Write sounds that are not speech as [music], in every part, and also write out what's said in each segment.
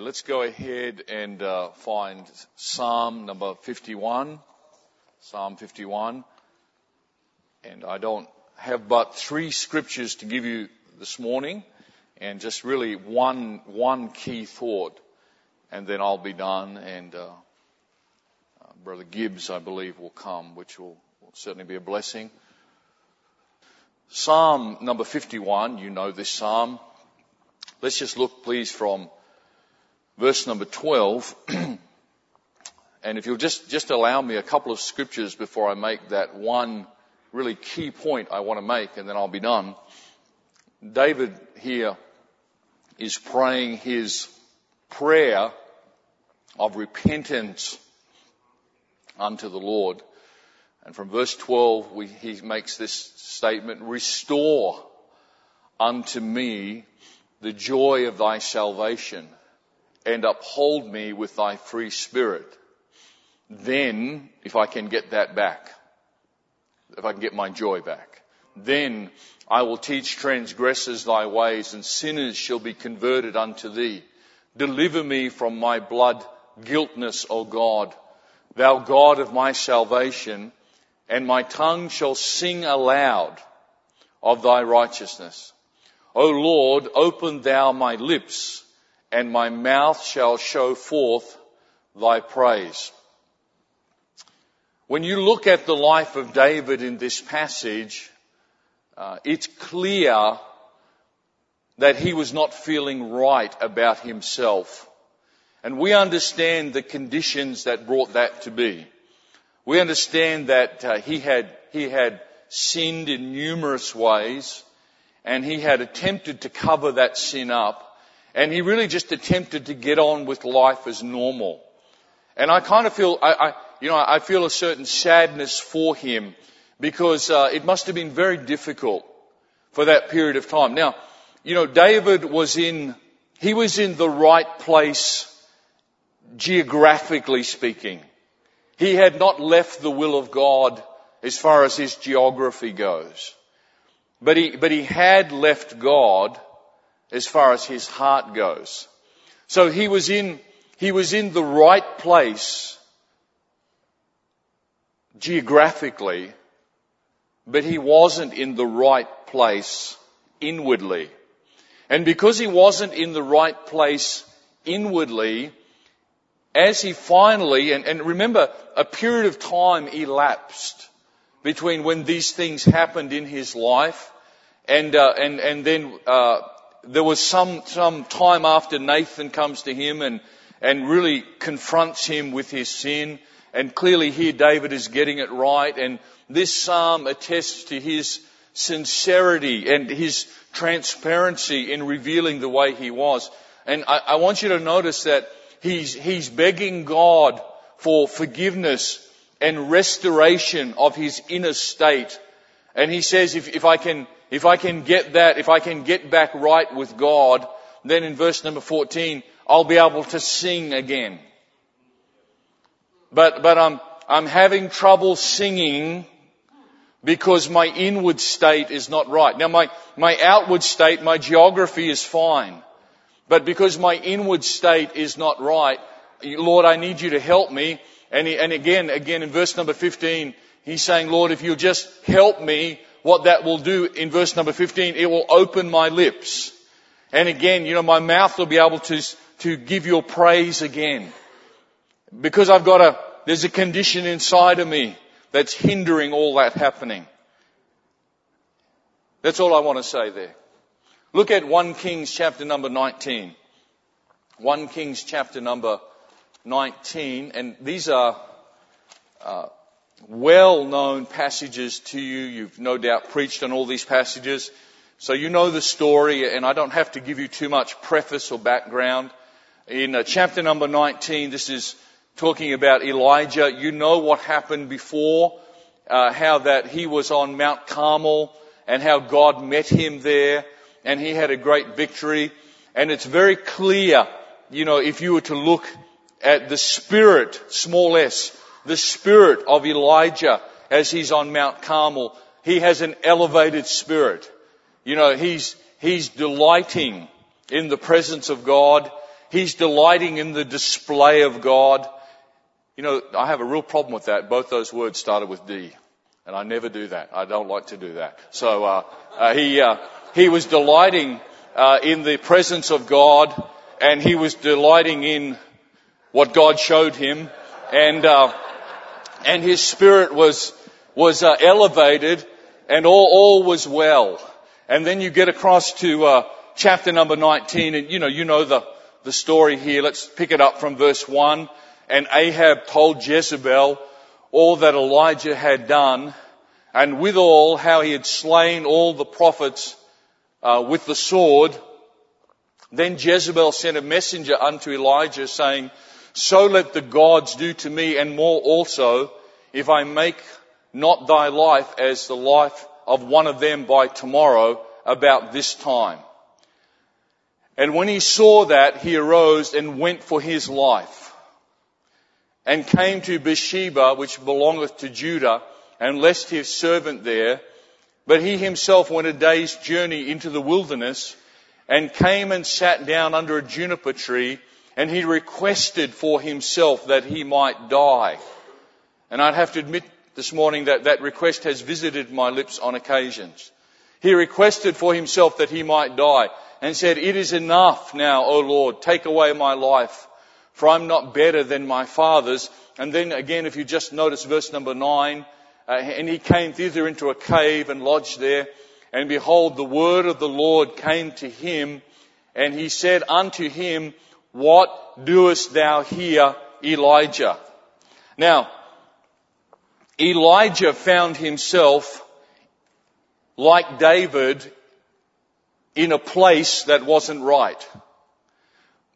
Let's go ahead and uh, find Psalm number 51. Psalm 51. And I don't have but three scriptures to give you this morning and just really one, one key thought and then I'll be done and uh, uh, Brother Gibbs, I believe, will come, which will, will certainly be a blessing. Psalm number 51, you know this psalm. Let's just look please from verse number 12. [clears throat] and if you'll just, just allow me a couple of scriptures before I make that one really key point I want to make and then I'll be done. David here is praying his prayer of repentance unto the Lord. And from verse 12, we, he makes this statement, restore unto me the joy of thy salvation and uphold me with thy free spirit. Then, if I can get that back, if I can get my joy back, then I will teach transgressors thy ways and sinners shall be converted unto thee. Deliver me from my blood guiltness, O God, thou God of my salvation, and my tongue shall sing aloud of thy righteousness. O Lord, open thou my lips and my mouth shall show forth thy praise. When you look at the life of David in this passage, uh, it's clear that he was not feeling right about himself. And we understand the conditions that brought that to be. We understand that uh, he had, he had sinned in numerous ways and he had attempted to cover that sin up and he really just attempted to get on with life as normal. And I kind of feel, I, I you know, I feel a certain sadness for him because uh, it must have been very difficult for that period of time. Now, you know, David was in, he was in the right place geographically speaking. He had not left the will of God as far as his geography goes. But he, but he had left God as far as his heart goes. So he was in, he was in the right place geographically, but he wasn't in the right place inwardly. And because he wasn't in the right place inwardly, as he finally, and, and remember, a period of time elapsed between when these things happened in his life and, uh, and, and then uh, there was some, some time after Nathan comes to him and, and really confronts him with his sin. And clearly here David is getting it right. And this psalm attests to his sincerity and his transparency in revealing the way he was. And I, I want you to notice that he's, he's begging God for forgiveness and restoration of his inner state. And he says, if, if I can, if I can get that, if I can get back right with God, then in verse number 14, I'll be able to sing again. But, but I'm, I'm having trouble singing because my inward state is not right. Now my, my outward state, my geography is fine. But because my inward state is not right, Lord, I need you to help me. And, he, and again, again in verse number 15, he's saying, Lord, if you'll just help me, what that will do in verse number 15, it will open my lips. And again, you know, my mouth will be able to, to give your praise again. Because I've got a, there's a condition inside of me that's hindering all that happening. That's all I want to say there. Look at 1 Kings chapter number 19. 1 Kings chapter number 19, and these are uh, well known passages to you. You've no doubt preached on all these passages. So you know the story, and I don't have to give you too much preface or background. In uh, chapter number 19, this is talking about Elijah. You know what happened before, uh, how that he was on Mount Carmel and how God met him there and he had a great victory. And it's very clear, you know, if you were to look at the spirit, small s, the spirit of Elijah as he's on Mount Carmel. He has an elevated spirit. You know, he's, he's delighting in the presence of God. He's delighting in the display of God. You know, I have a real problem with that. Both those words started with D. And I never do that. I don't like to do that. So, uh, uh, he, uh, he was delighting, uh, in the presence of God and he was delighting in what God showed him and, uh, and his spirit was, was uh, elevated and all, all was well. And then you get across to uh, chapter number 19 and you know, you know the, the story here. Let's pick it up from verse 1. And Ahab told Jezebel all that Elijah had done and withal how he had slain all the prophets uh, with the sword. Then Jezebel sent a messenger unto Elijah saying, So let the gods do to me and more also if I make not thy life as the life of one of them by tomorrow about this time. And when he saw that, he arose and went for his life and came to Beersheba, which belongeth to Judah, and left his servant there. But he himself went a day's journey into the wilderness and came and sat down under a juniper tree and he requested for himself that he might die. And I'd have to admit this morning that that request has visited my lips on occasions. He requested for himself that he might die and said, it is enough now, O Lord, take away my life, for I'm not better than my fathers. And then again, if you just notice verse number nine, uh, and he came thither into a cave and lodged there. And behold, the word of the Lord came to him, and he said unto him, What doest thou here, Elijah? Now, Elijah found himself, like David, in a place that wasn't right.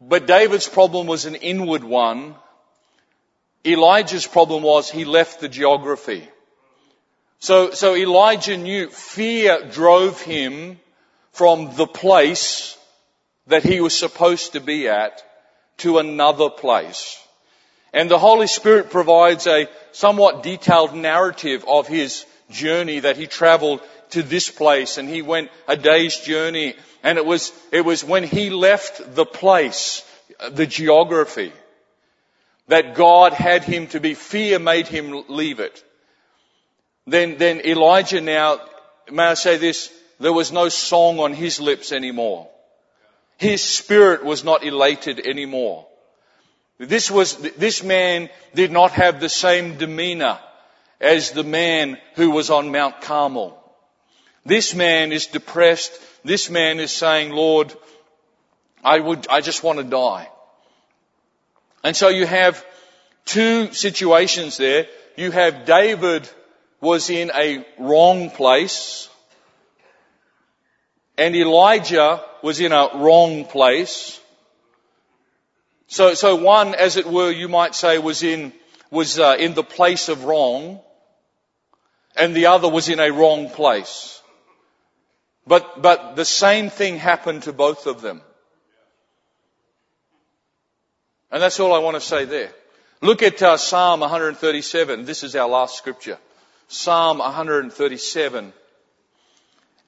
But David's problem was an inward one. Elijah's problem was he left the geography. So, so Elijah knew fear drove him from the place that he was supposed to be at to another place. And the Holy Spirit provides a somewhat detailed narrative of his journey that he traveled to this place and he went a day's journey and it was, it was when he left the place, the geography, that God had him to be. Fear made him leave it. Then, then Elijah now, may I say this, there was no song on his lips anymore. His spirit was not elated anymore. This was, this man did not have the same demeanor as the man who was on Mount Carmel. This man is depressed. This man is saying, Lord, I would, I just want to die. And so you have two situations there. You have David was in a wrong place and Elijah was in a wrong place. So, so one, as it were, you might say, was in was uh, in the place of wrong, and the other was in a wrong place. But but the same thing happened to both of them, and that's all I want to say there. Look at uh, Psalm 137. This is our last scripture. Psalm 137.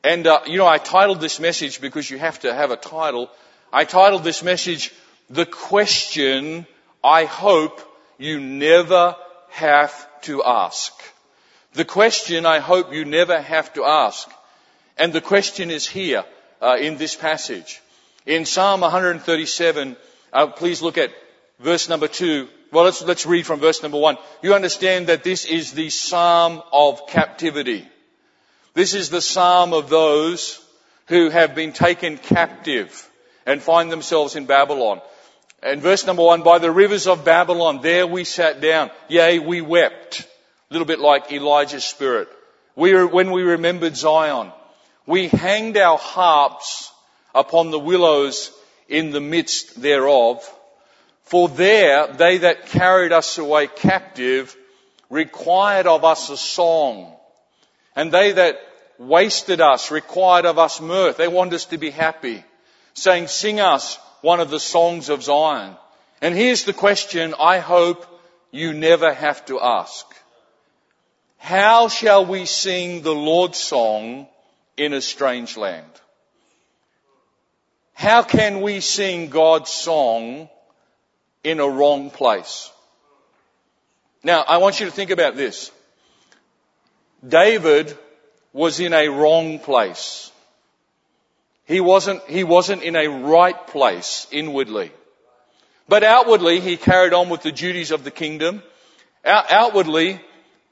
And, uh, you know, I titled this message because you have to have a title. I titled this message, the question I hope you never have to ask. The question I hope you never have to ask. And the question is here uh, in this passage. In Psalm 137, uh, please look at verse number two. Well, let's, let's read from verse number one. You understand that this is the Psalm of captivity. This is the Psalm of those who have been taken captive and find themselves in Babylon. And verse number one, by the rivers of Babylon, there we sat down. Yea, we wept. A little bit like Elijah's spirit. We, when we remembered Zion, we hanged our harps upon the willows in the midst thereof. For there they that carried us away captive required of us a song. And they that wasted us required of us mirth. They want us to be happy, saying, sing us one of the songs of Zion. And here's the question I hope you never have to ask. How shall we sing the Lord's song in a strange land? how can we sing God's song in a wrong place? Now, I want you to think about this. David was in a wrong place. He wasn't, he wasn't in a right place inwardly. But outwardly, he carried on with the duties of the kingdom. Outwardly,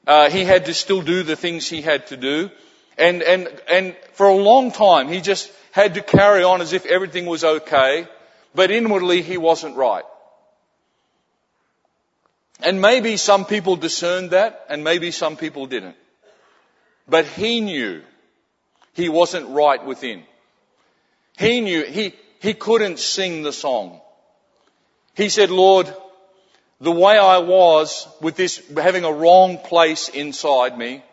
uh, he had to still do the things he had to do. And, and, and for a long time, he just had to carry on as if everything was okay. But inwardly, he wasn't right. And maybe some people discerned that, and maybe some people didn't. But he knew he wasn't right within. He knew he, he couldn't sing the song. He said, Lord, the way I was with this having a wrong place inside me,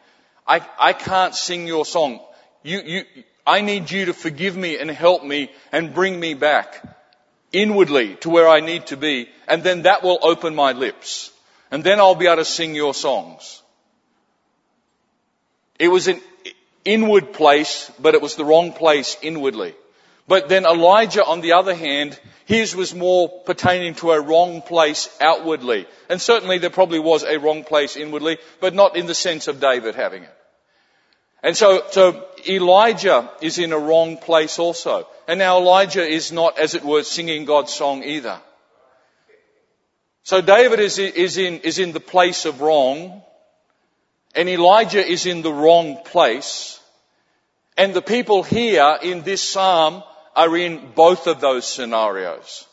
I, I can't sing your song. You, you, I need you to forgive me and help me and bring me back inwardly to where I need to be. And then that will open my lips. And then I'll be able to sing your songs. It was an inward place, but it was the wrong place inwardly. But then Elijah, on the other hand, his was more pertaining to a wrong place outwardly. And certainly there probably was a wrong place inwardly, but not in the sense of David having it. And so, so Elijah is in a wrong place also. And now Elijah is not, as it were, singing God's song either. So David is, is, in, is in the place of wrong, and Elijah is in the wrong place, and the people here in this psalm are in both of those scenarios.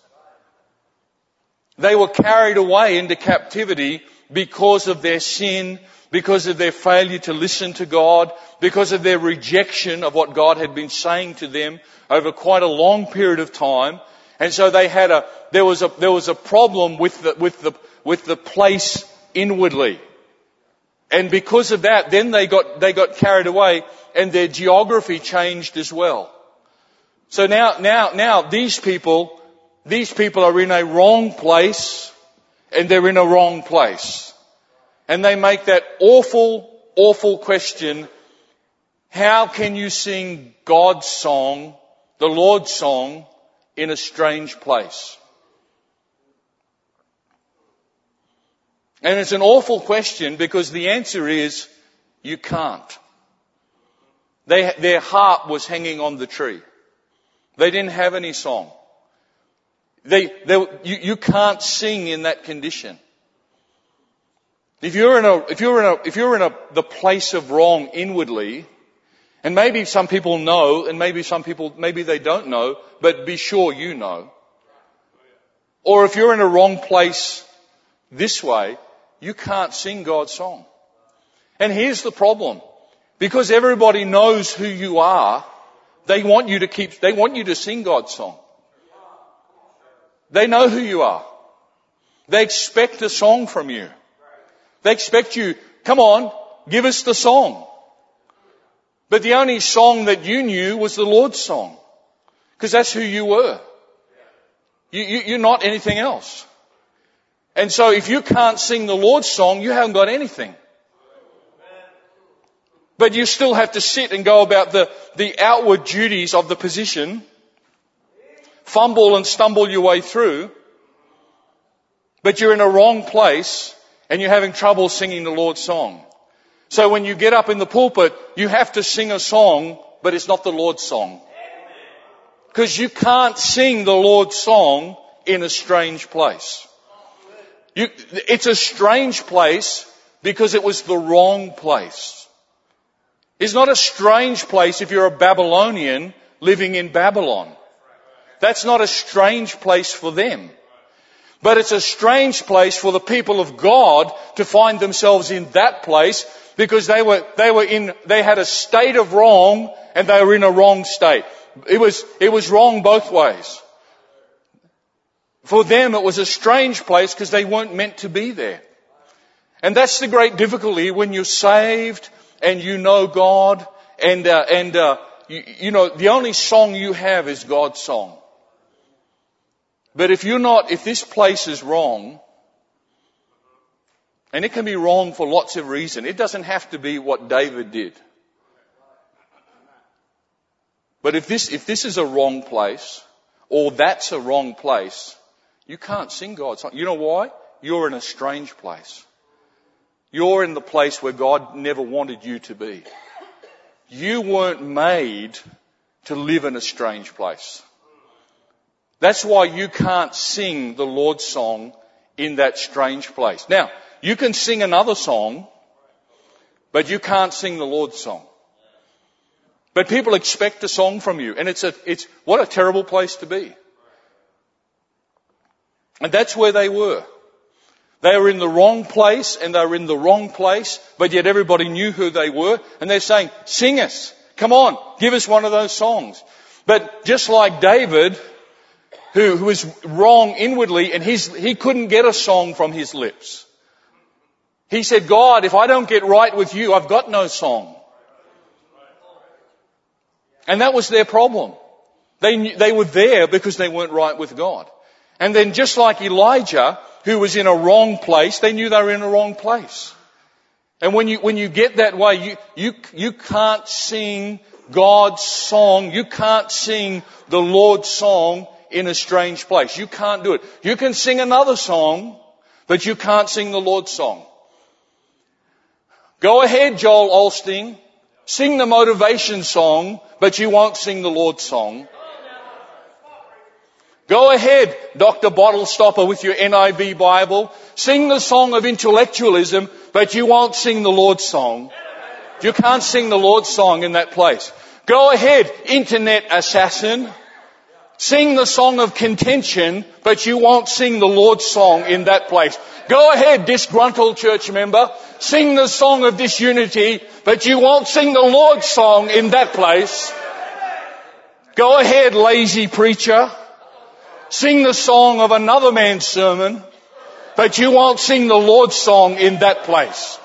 They were carried away into captivity because of their sin, because of their failure to listen to God, because of their rejection of what God had been saying to them over quite a long period of time. And so they had a, there was a, there was a problem with the, with the, with the place inwardly. And because of that, then they got, they got carried away and their geography changed as well. So now, now, now these people, these people are in a wrong place and they're in a wrong place. And they make that awful, awful question, how can you sing God's song, the Lord's song, in a strange place? And it's an awful question because the answer is you can't. They, their harp was hanging on the tree. They didn't have any song. They, they, you, you can't sing in that condition. If you're in a, if you're in a, if you're in a, the place of wrong inwardly, and maybe some people know, and maybe some people, maybe they don't know, but be sure you know. Or if you're in a wrong place this way, you can't sing God's song. And here's the problem. Because everybody knows who you are, they want you to keep, they want you to sing God's song. They know who you are. They expect a song from you. They expect you, come on, give us the song. But the only song that you knew was the Lord's song. Because that's who you were. You, you, you're not anything else. And so if you can't sing the Lord's song, you haven't got anything. But you still have to sit and go about the, the outward duties of the position, fumble and stumble your way through, but you're in a wrong place and you're having trouble singing the Lord's song. So when you get up in the pulpit, you have to sing a song, but it's not the Lord's song. Because you can't sing the Lord's song in a strange place. You, it's a strange place because it was the wrong place. It's not a strange place if you're a Babylonian living in Babylon. That's not a strange place for them. But it's a strange place for the people of God to find themselves in that place because they were, they were in, they had a state of wrong and they were in a wrong state. It was, it was wrong both ways. For them it was a strange place because they weren't meant to be there. And that's the great difficulty when you're saved and you know God and, uh, and, uh, you, you know, the only song you have is God's song. But if you're not, if this place is wrong, and it can be wrong for lots of reasons, it doesn't have to be what David did. But if this, if this is a wrong place, or that's a wrong place, you can't sing God's song. You know why? You're in a strange place. You're in the place where God never wanted you to be. You weren't made to live in a strange place. That's why you can't sing the Lord's song in that strange place. Now, you can sing another song, but you can't sing the Lord's song. But people expect a song from you, and it's a, it's, what a terrible place to be. And that's where they were. They were in the wrong place and they were in the wrong place, but yet everybody knew who they were and they're saying, sing us. Come on, give us one of those songs. But just like David, who, was wrong inwardly and he couldn't get a song from his lips. He said, God, if I don't get right with you, I've got no song. And that was their problem. They, they were there because they weren't right with God. And then just like Elijah, who was in a wrong place, they knew they were in a wrong place. And when you, when you get that way, you, you, you can't sing God's song, you can't sing the Lord's song in a strange place. You can't do it. You can sing another song, but you can't sing the Lord's song. Go ahead, Joel Osteen. Sing the motivation song, but you won't sing the Lord's song. Go ahead, Dr. Bottle Stopper with your NIV Bible. Sing the song of intellectualism, but you won't sing the Lord's song. You can't sing the Lord's song in that place. Go ahead, internet assassin. Sing the song of contention, but you won't sing the Lord's song in that place. Go ahead, disgruntled church member. Sing the song of disunity, but you won't sing the Lord's song in that place. Go ahead, lazy preacher sing the song of another man's sermon, but you won't sing the Lord's song in that place.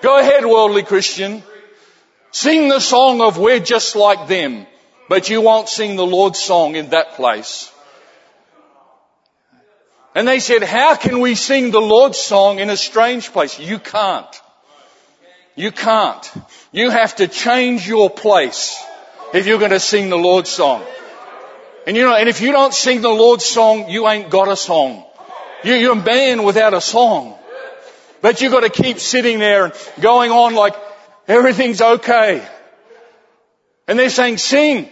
Go ahead, worldly Christian. Sing the song of we're just like them, but you won't sing the Lord's song in that place. And they said, how can we sing the Lord's song in a strange place? You can't. You can't. You have to change your place if you're going to sing the Lord's song. And you know, and if you don't sing the Lord's song, you ain't got a song. You, you're a man without a song. But you've got to keep sitting there and going on like everything's okay. And they're saying, sing.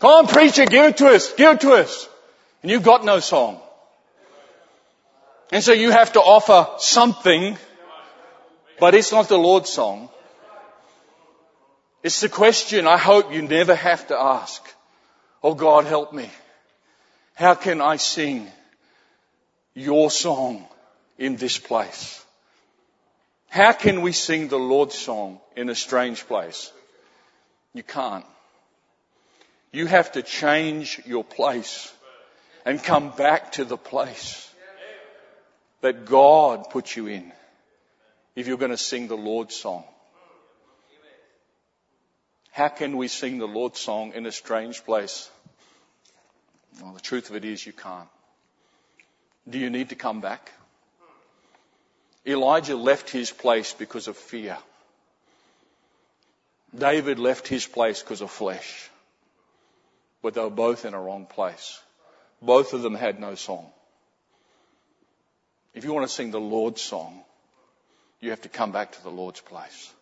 Come on, preacher, give it to us, give it to us. And you've got no song. And so you have to offer something, but it's not the Lord's song. It's the question I hope you never have to ask. Oh God, help me. How can I sing your song in this place? How can we sing the Lord's song in a strange place? You can't. You have to change your place and come back to the place that God put you in if you're going to sing the Lord's song. How can we sing the Lord's song in a strange place? Well, the truth of it is you can't. Do you need to come back? Elijah left his place because of fear. David left his place because of flesh. But they were both in a wrong place. Both of them had no song. If you want to sing the Lord's song, you have to come back to the Lord's place.